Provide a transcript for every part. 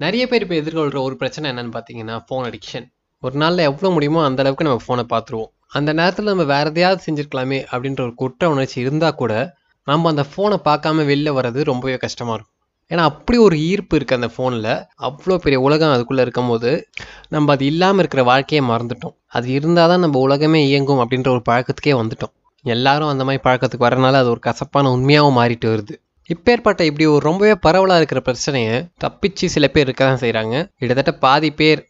நிறைய பேர் இப்போ எதிர்கொள்கிற ஒரு பிரச்சனை என்னன்னு பார்த்தீங்கன்னா ஃபோன் அடிக்ஷன் ஒரு நாளில் எவ்வளோ முடியுமோ அந்த அளவுக்கு நம்ம ஃபோனை பார்த்துருவோம் அந்த நேரத்தில் நம்ம வேறு எதையாவது செஞ்சுருக்கலாமே அப்படின்ற ஒரு குற்ற உணர்ச்சி இருந்தால் கூட நம்ம அந்த ஃபோனை பார்க்காம வெளில வர்றது ரொம்பவே கஷ்டமாக இருக்கும். ஏன்னா அப்படி ஒரு ஈர்ப்பு இருக்குது அந்த ஃபோனில் அவ்வளோ பெரிய உலகம் அதுக்குள்ளே இருக்கும்போது நம்ம அது இல்லாமல் இருக்கிற வாழ்க்கையை மறந்துட்டோம். அது இருந்தால் தான் நம்ம உலகமே இயங்கும் அப்படின்ற ஒரு பழக்கத்துக்கே வந்துட்டோம். எல்லாரும் அந்த மாதிரி பழக்கத்துக்கு வரனால அது ஒரு கசப்பான உண்மையாகவும் மாறிட்டு வருது. இப்பேற்பட்ட இப்படி ஒரு ரொம்பவே பரவலாக இருக்கிற பிரச்சனையை தப்பிச்சு சில பேர் இருக்க தான் செய்கிறாங்க கிட்டத்தட்ட பாதி பேர்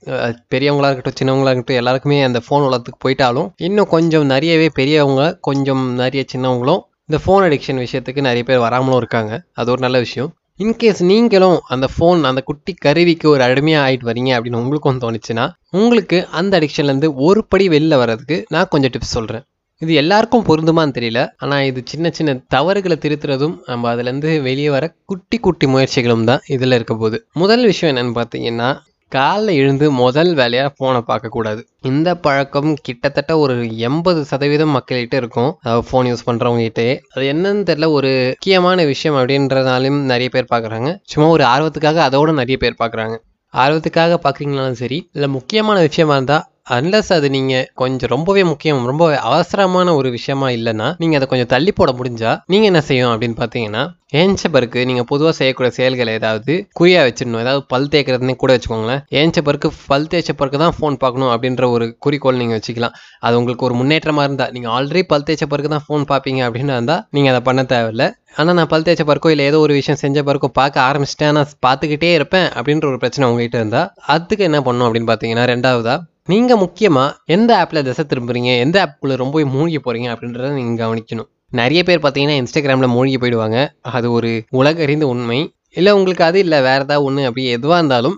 பெரியவங்களாக இருக்கட்டும் சின்னவங்களா இருக்கட்டும் எல்லாருக்குமே அந்த ஃபோன் உலகத்துக்கு போயிட்டாலும் இன்னும் கொஞ்சம் நிறையவே பெரியவங்க கொஞ்சம் நிறைய சின்னவங்களும் இந்த ஃபோன் அடிக்ஷன் விஷயத்துக்கு நிறைய பேர் வராமலும் இருக்காங்க. அது ஒரு நல்ல விஷயம். இன்கேஸ் நீங்களும் அந்த ஃபோன் அந்த குட்டி கருவிக்கு ஒரு அடிமையாக ஆகிட்டு வரீங்க அப்படின்னு உங்களுக்கும் தோணுச்சுன்னா உங்களுக்கு அந்த அடிக்ஷன்லேருந்து ஒரு படி வெளில வர்றதுக்கு நான் கொஞ்சம் டிப்ஸ் சொல்கிறேன் இது எல்லாருக்கும் பொருந்துமான்னு தெரியல. ஆனால் இது சின்ன சின்ன தவறுகளை திருத்துறதும் நம்ம அதுலேருந்து வெளியே வர குட்டி குட்டி முயற்சிகளும் தான் இதில் இருக்க போகுது. முதல் விஷயம் என்னன்னு பார்த்தீங்கன்னா காலைல எழுந்து முதல் வேலையாக ஃபோனை பார்க்கக்கூடாது. இந்த பழக்கம் கிட்டத்தட்ட ஒரு எண்பது சதவீதம் மக்கள்கிட்ட இருக்கும். ஃபோன் யூஸ் பண்ணுறவங்ககிட்டே அது என்னன்னு தெரில ஒரு முக்கியமான விஷயம் அப்படின்றதாலையும் நிறைய பேர் பார்க்குறாங்க. சும்மா ஒரு ஆர்வத்துக்காக அதோட நிறைய பேர் பார்க்குறாங்க. ஆர்வத்துக்காக பார்க்குறீங்கனாலும் சரி இல்லை முக்கியமான விஷயமா இருந்தால் அன்லஸ் அது நீங்கள் கொஞ்சம் ரொம்பவே முக்கியம் ரொம்ப அவசரமான ஒரு விஷயமா இல்லைன்னா நீங்கள் அதை கொஞ்சம் தள்ளி போட முடிஞ்சா நீங்கள் என்ன செய்யும் அப்படின்னு பார்த்தீங்கன்னா ஏஞ்ச பிறகு நீங்கள் பொதுவாக செய்யக்கூடிய செயல்கள் ஏதாவது குறியா வச்சிடணும். ஏதாவது பல் தேய்க்கிறதுனே கூட வச்சுக்கோங்களேன். ஏஞ்ச பல் தேய்ச்ச பிறகு தான் ஃபோன் பார்க்கணும் அப்படின்ற ஒரு குறிக்கோள் நீங்கள் வச்சுக்கலாம். அது உங்களுக்கு ஒரு முன்னேற்றமாக இருந்தால் நீங்கள் ஆல்ரெடி பல் தேய்ச்ச பிறகு தான் ஃபோன் பார்ப்பீங்க அப்படின்னு இருந்தால் நீங்கள் அதை பண்ண தேவையில்ல. ஆனால் நான் பல் தேய்ச்ச பிறக்கோ இல்லை ஏதோ ஒரு விஷயம் செஞ்ச பிறக்கோ பார்க்க ஆரம்பிச்சிட்டேன் நான் பார்த்துக்கிட்டே இருப்பேன் அப்படின்ற ஒரு பிரச்சனை உங்ககிட்ட இருந்தால் அதுக்கு என்ன பண்ணணும் அப்படின்னு பார்த்தீங்கன்னா ரெண்டாவதா நீங்கள் முக்கியமாக எந்த ஆப்பில் திசை திரும்புறீங்க? எந்த ஆப்புக்குள்ளே ரொம்ப மூழ்கி போகிறீங்க அப்படின்றத நீங்கள் கவனிக்கணும். நிறைய பேர் பார்த்தீங்கன்னா இன்ஸ்டாகிராமில் மூழ்கி போயிடுவாங்க. அது ஒரு உலகறிந்த உண்மை. இல்லை உங்களுக்கு அது இல்லை வேறு ஏதாவது ஒன்று அப்படி எதுவாக இருந்தாலும்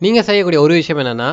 நீங்கள் செய்யக்கூடிய ஒரு விஷயம் என்னென்னா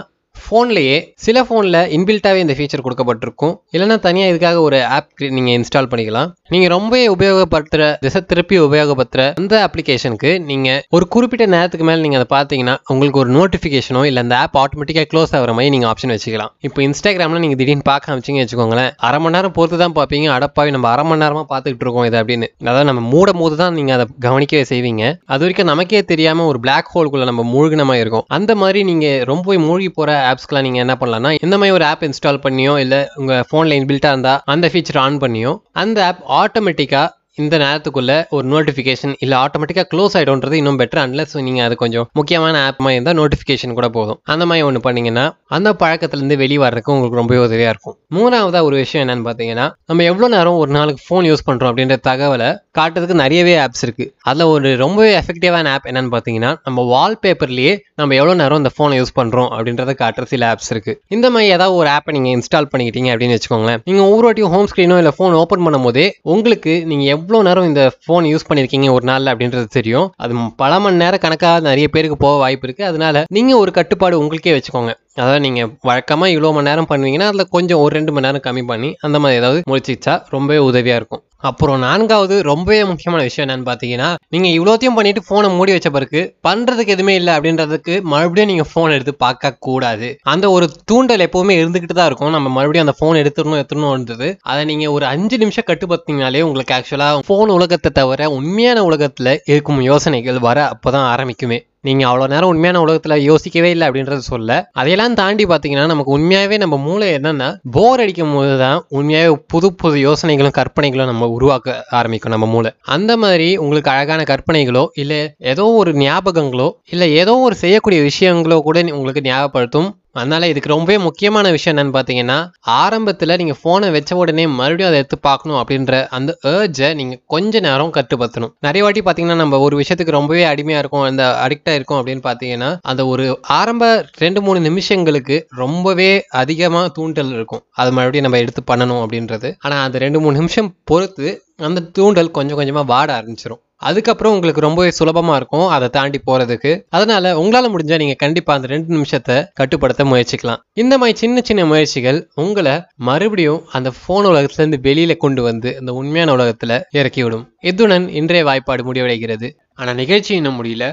ஃபோன்லேயே சில ஃபோனில் இன்பில்ட்டாகவே இந்த ஃபீச்சர் கொடுக்கப்பட்டிருக்கும். இல்லைன்னா தனியாக இதுக்காக ஒரு ஆப் நீங்கள் இன்ஸ்டால் பண்ணிக்கலாம். நீங்கள் ரொம்பவே உபயோகப்படுத்துகிற திசை திருப்பி உபயோகப்படுத்துகிற அந்த அப்ளிகேஷனுக்கு நீங்கள் ஒரு குறிப்பிட்ட நேரத்துக்கு மேலே நீங்கள் அதை பார்த்தீங்கன்னா உங்களுக்கு ஒரு நோட்டிஃபிகேஷனோ இல்லை அந்த ஆப் ஆட்டோமேட்டிக்காக க்ளோஸ் ஆகிற மாதிரி நீங்கள் ஆப்ஷன் வச்சுக்கலாம். இப்போ இன்ஸ்டாகிராமில் நீங்கள் திடீர்னு பார்க்க ஆரம்பிச்சிங்க வச்சுக்கோங்களேன் அரை மணி நேரம் பொறுத்து தான் பார்ப்பீங்க. அடப்பாவி நம்ம அரை மணி நேரமாக பார்த்துக்கிட்டு இருக்கோம் இது அப்படின்னு. அதாவது நம்ம மூடும் போது தான் நீங்கள் அதை கவனிக்கவே செய்வீங்க. அது வரைக்கும் நமக்கே தெரியாமல் ஒரு பிளாக் ஹோல்குள்ளே நம்ம மூழ்கின மாதிரி இருக்கும். அந்த மாதிரி நீங்கள் ரொம்பவே மூழ்கி போகிற ஆப்ஸ்க்கெலாம் நீங்கள் என்ன பண்ணலாம்னா இந்த மாதிரி ஒரு ஆப் இன்ஸ்டால் பண்ணியோ இல்லை உங்கள் ஃபோனில் இன்பில்ட்டாக இருந்தால் அந்த ஃபீச்சர் ஆன் பண்ணியோ அந்த ஆப் ஆட்டோமேட்டிக்காக இந்த நேரத்துக்குள்ள ஒரு நோட்டிஃபிகேஷன் இல்லை ஆட்டோமேட்டிக்காக க்ளோஸ் ஆகிடும்ன்றது இன்னும் பெட்டர் அன்லஸ் நீங்கள் அது கொஞ்சம் முக்கியமான ஆப் மாதிரி இருந்தால் நோட்டிஃபிகேஷன் கூட போதும். அந்த மாதிரி ஒன்று பண்ணீங்கன்னா அந்த பழக்கத்துலேருந்து வெளியே வர்றதுக்கு உங்களுக்கு ரொம்பவே உதவியாக இருக்கும். மூணாவதாக ஒரு விஷயம் என்னன்னு பார்த்தீங்கன்னா நம்ம எவ்வளோ நேரம் ஒரு நாளுக்கு ஃபோன் யூஸ் பண்ணுறோம் அப்படின்ற தகவலை காட்டுறதுக்கு நிறையவே ஆப்ஸ் இருக்குது அதில் ஒரு ரொம்பவே எஃபெக்டிவான ஆப் என்னன்னு பார்த்தீங்கன்னா நம்ம வால்பேப்பர்லேயே நம்ம எவ்வளோ நேரம் இந்த ஃபோனை யூஸ் பண்ணுறோம் அப்படின்றத காட்டுற சில ஆப்ஸ் இருக்குது இந்த மாதிரி ஏதாவது ஒரு ஆப்பை நீங்கள் இன்ஸ்டால் பண்ணிக்கிட்டீங்க அப்படின்னு வச்சுக்கோங்களேன். நீங்கள் ஒவ்வொரு வாட்டியும் ஹோம் ஸ்க்ரீனோ இல்லை ஃபோன் ஓப்பன் பண்ணும் போதே உங்களுக்கு நீங்கள் எவ்வளோ நேரம் இந்த ஃபோன் யூஸ் பண்ணியிருக்கீங்க ஒரு நாளில் அப்படின்றது தெரியும். அது பல மணி நேரம் கணக்காக நிறைய பேருக்கு போக வாய்ப்பு இருக்குது அதனால நீங்கள் ஒரு கட்டுப்பாடு உங்களுக்கே வச்சுக்கோங்க. அதாவது நீங்கள் வழக்கமாக இவ்வளோ மணி நேரம் பண்ணுவீங்கன்னா அதில் கொஞ்சம் ஒரு ரெண்டு மணி நேரம் கம்மி பண்ணி அந்த மாதிரி ஏதாவது முடிச்சிச்சா ரொம்பவே உதவியாக இருக்கும். அப்புறம் நான்காவது ரொம்பவே முக்கியமான விஷயம் என்னன்னு பார்த்தீங்கன்னா நீங்கள் இவ்வளோத்தையும் பண்ணிட்டு ஃபோனை மூடி வச்ச பிறகு பண்ணுறதுக்கு எதுவுமே இல்லை அப்படின்றதுக்கு மறுபடியும் நீங்கள் ஃபோன் எடுத்து பார்க்க கூடாது. அந்த ஒரு தூண்டல் எப்போவுமே இருந்துக்கிட்டு தான் இருக்கும். நம்ம மறுபடியும் அந்த ஃபோன் எடுத்துடணும் எடுத்துடணும்ன்றது. அதை நீங்கள் ஒரு அஞ்சு நிமிஷம் கட்டுப்படுத்தினாலே உங்களுக்கு ஆக்சுவலாக ஃபோன் உலகத்தை தவிர உண்மையான உலகத்தில் இருக்கும் யோசனைகள் வர அப்போ தான் ஆரம்பிக்குமே. நீங்கள் அவ்வளோ நேரம் உண்மையான உலகத்தில் யோசிக்கவே இல்லை அப்படின்றது சொல்ல அதையெல்லாம் தாண்டி பார்த்தீங்கன்னா நமக்கு உண்மையாகவே நம்ம மூளை என்னென்னா போர் அடிக்கும் போது தான் உண்மையாகவே புது புது யோசனைகளும் கற்பனைகளும் நம்ம உருவாக்க ஆரம்பிக்கும் நம்ம மூளை. அந்த மாதிரி உங்களுக்கு அழகான கற்பனைகளோ இல்லை ஏதோ ஒரு ஞாபகங்களோ இல்லை ஏதோ ஒரு செய்யக்கூடிய விஷயங்களோ கூட உங்களுக்கு ஞாபகப்படுத்தும். அதனால இதுக்கு ரொம்பவே முக்கியமான விஷயம் என்னன்னு பார்த்தீங்கன்னா ஆரம்பத்தில் நீங்கள் ஃபோனை வச்ச உடனே மறுபடியும் அதை எடுத்து பார்க்கணும் அப்படின்ற அந்த ஏர்ஜை நீங்கள் கொஞ்ச நேரம் கட்டுப்படுத்தணும். நிறைய வாட்டி பார்த்தீங்கன்னா நம்ம ஒரு விஷயத்துக்கு ரொம்பவே அடிமையாக இருக்கும் அந்த அடிக்டாக இருக்கும் அப்படின்னு பார்த்தீங்கன்னா அந்த ஒரு ஆரம்ப ரெண்டு மூணு நிமிஷங்களுக்கு ரொம்பவே அதிகமாக தூண்டல் இருக்கும். அது மறுபடியும் நம்ம எடுத்து பண்ணணும் அப்படின்றது. ஆனால் அந்த ரெண்டு மூணு நிமிஷம் பொறுத்து அந்த தூண்டல் கொஞ்சம் கொஞ்சமாக வாட ஆரம்பிச்சிடும் அதுக்கப்புறம் உங்களுக்கு ரொம்பவே சுலபமாக இருக்கும். அதை தாண்டி போகிறதுக்கு அதனால உங்களால் முடிஞ்சால் நீங்கள் கண்டிப்பாக அந்த ரெண்டு நிமிஷத்தை கட்டுப்படுத்த முயற்சிக்கலாம். இந்த மாதிரி சின்ன சின்ன முயற்சிகள் உங்களை மறுபடியும் அந்த ஃபோன் உலகத்துலேருந்து வெளியில் கொண்டு வந்து அந்த உண்மையான உலகத்தில் இறக்கிவிடும் இத்துடன் இன்றைய வாய்ப்பாடு முடிவடைகிறது. ஆனால் நிகழ்ச்சி இன்னும் முடியல.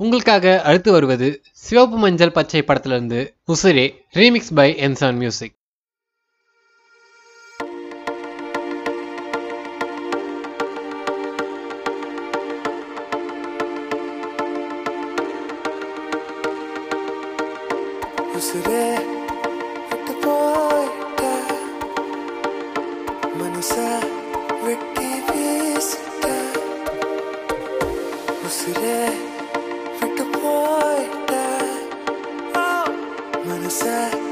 உங்களுக்காக அடுத்து வருவது சிவப்பு மஞ்சள் பச்சை படத்திலிருந்து உசுரே remix by என்சான் music Yesterday at the boy died Manisa Ricky Vista Yesterday at the boy died Manisa Ricky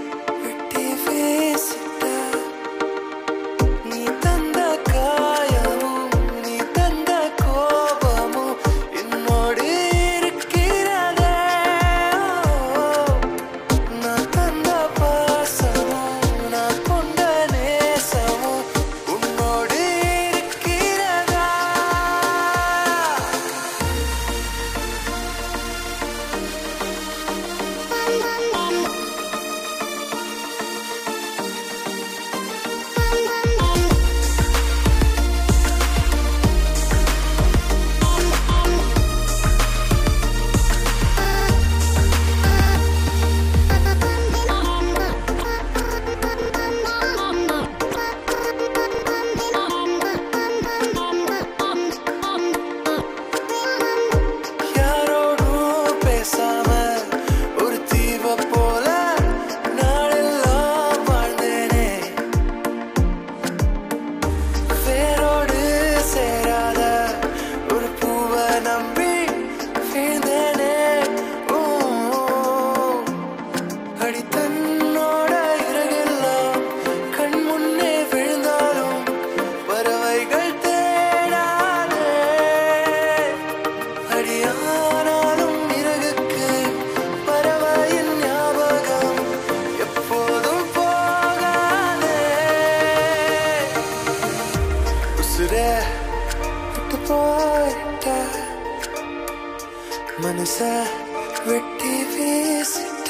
മനസ്സ വെട്ടി വീസിട്ട